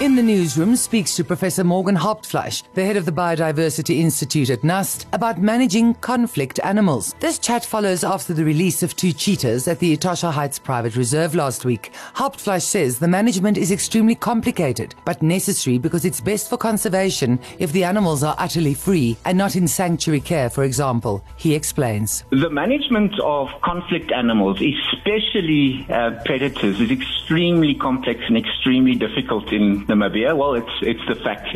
In the newsroom speaks to Professor Morgan Hauptfleisch, the head of the Biodiversity Institute at NUST, about managing conflict animals. This chat follows after the release of two cheetahs at the Etosha Heights Private Reserve last week. Hauptfleisch says the management is extremely complicated, but necessary because it's best for conservation if the animals are utterly free and not in sanctuary care, for example. He explains. The management of conflict animals, especially uh, predators, is extremely complex and extremely difficult in Namibia? Well, it's, it's the fact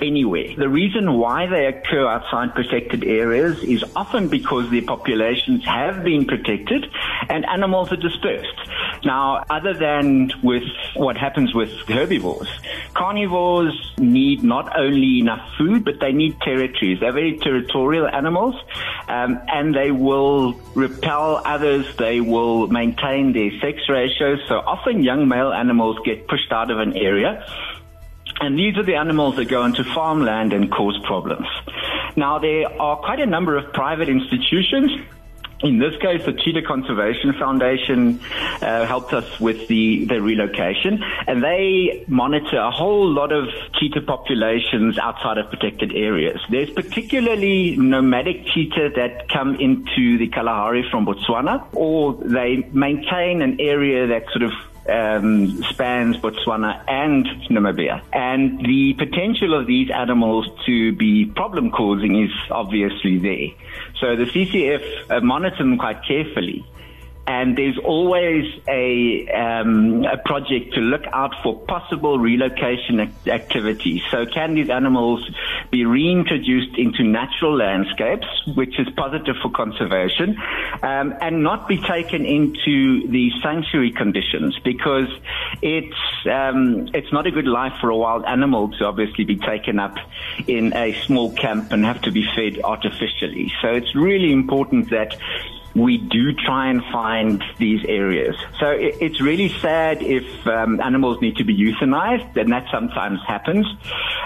anyway. The reason why they occur outside protected areas is often because their populations have been protected and animals are dispersed. Now, other than with what happens with herbivores, carnivores need not only enough food, but they need territories. They're very territorial animals, um, and they will repel others. They will maintain their sex ratios. So often young male animals get pushed out of an area and these are the animals that go into farmland and cause problems. Now, there are quite a number of private institutions in this case, the Cheetah Conservation Foundation uh, helped us with the, the relocation, and they monitor a whole lot of cheetah populations outside of protected areas. There's particularly nomadic cheetah that come into the Kalahari from Botswana, or they maintain an area that sort of um, spans Botswana and Namibia. And the potential of these animals to be problem causing is obviously there. So the CCF uh, monitor them quite carefully and there's always a, um, a project to look out for possible relocation activities. So can these animals be reintroduced into natural landscapes, which is positive for conservation, um, and not be taken into the sanctuary conditions because it's um, it's not a good life for a wild animal to obviously be taken up in a small camp and have to be fed artificially. So it's really important that we do try and find these areas. So it, it's really sad if um, animals need to be euthanized, and that sometimes happens.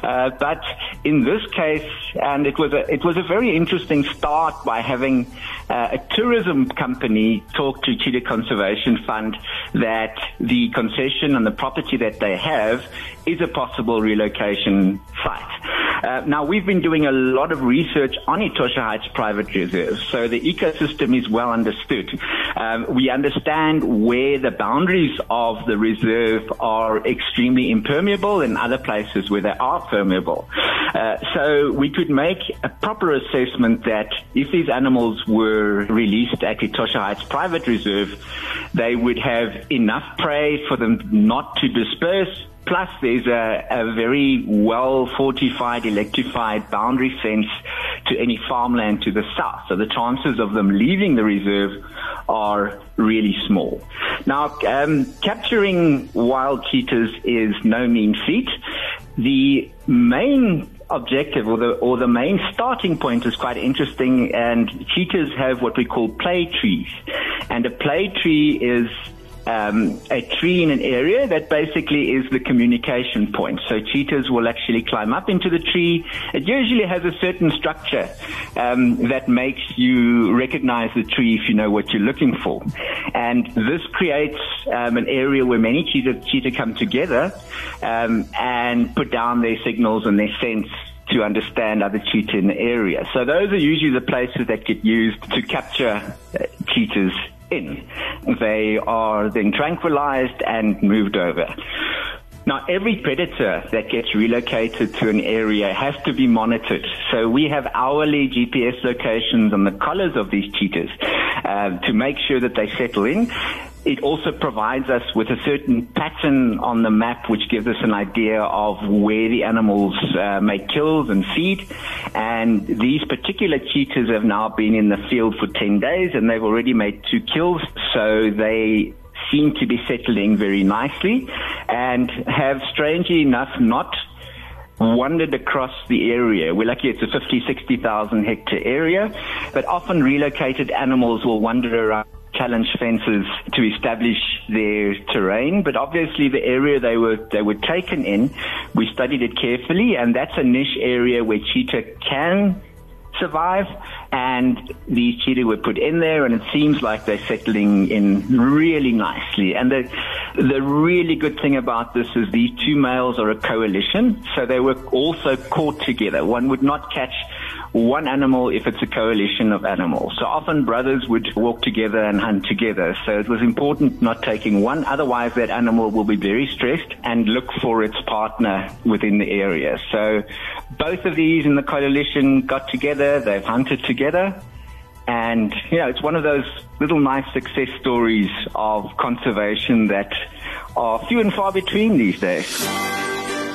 Uh, but in this case, and it was a it was a very interesting start by having uh, a tourism company talk to Cheetah Conservation Fund that the concession and the property that they have is a possible relocation site. Uh, now, we've been doing a lot of research on Etosha Heights private reserves, so the ecosystem is well understood. Um, we understand where the boundaries of the reserve are extremely impermeable and other places where they are permeable. Uh, so we could make a proper assessment that if these animals were released at Etosha Heights private reserve, they would have enough prey for them not to disperse Plus, there's a, a very well fortified, electrified boundary fence to any farmland to the south. So the chances of them leaving the reserve are really small. Now, um, capturing wild cheetahs is no mean feat. The main objective or the or the main starting point is quite interesting and cheetahs have what we call play trees and a play tree is um, a tree in an area that basically is the communication point. So cheetahs will actually climb up into the tree. It usually has a certain structure um, that makes you recognize the tree if you know what you're looking for. And this creates um, an area where many cheetah, cheetah come together um, and put down their signals and their scents to understand other cheetah in the area. So those are usually the places that get used to capture uh, cheetahs in. They are then tranquilized and moved over. Now, every predator that gets relocated to an area has to be monitored. So we have hourly GPS locations on the collars of these cheetahs uh, to make sure that they settle in. It also provides us with a certain pattern on the map, which gives us an idea of where the animals uh, make kills and feed. And these particular cheetahs have now been in the field for 10 days and they've already made two kills. So they seem to be settling very nicely and have strangely enough not wandered across the area. We're lucky it's a 50, 60,000 hectare area, but often relocated animals will wander around challenge fences to establish their terrain, but obviously the area they were they were taken in, we studied it carefully, and that's a niche area where cheetah can survive and these cheetah were put in there and it seems like they're settling in really nicely. And the, the really good thing about this is these two males are a coalition, so they were also caught together. One would not catch one animal if it's a coalition of animals. So often brothers would walk together and hunt together. So it was important not taking one, otherwise that animal will be very stressed and look for its partner within the area. So both of these in the coalition got together, they've hunted together. And, you know, it's one of those little nice success stories of conservation that are few and far between these days.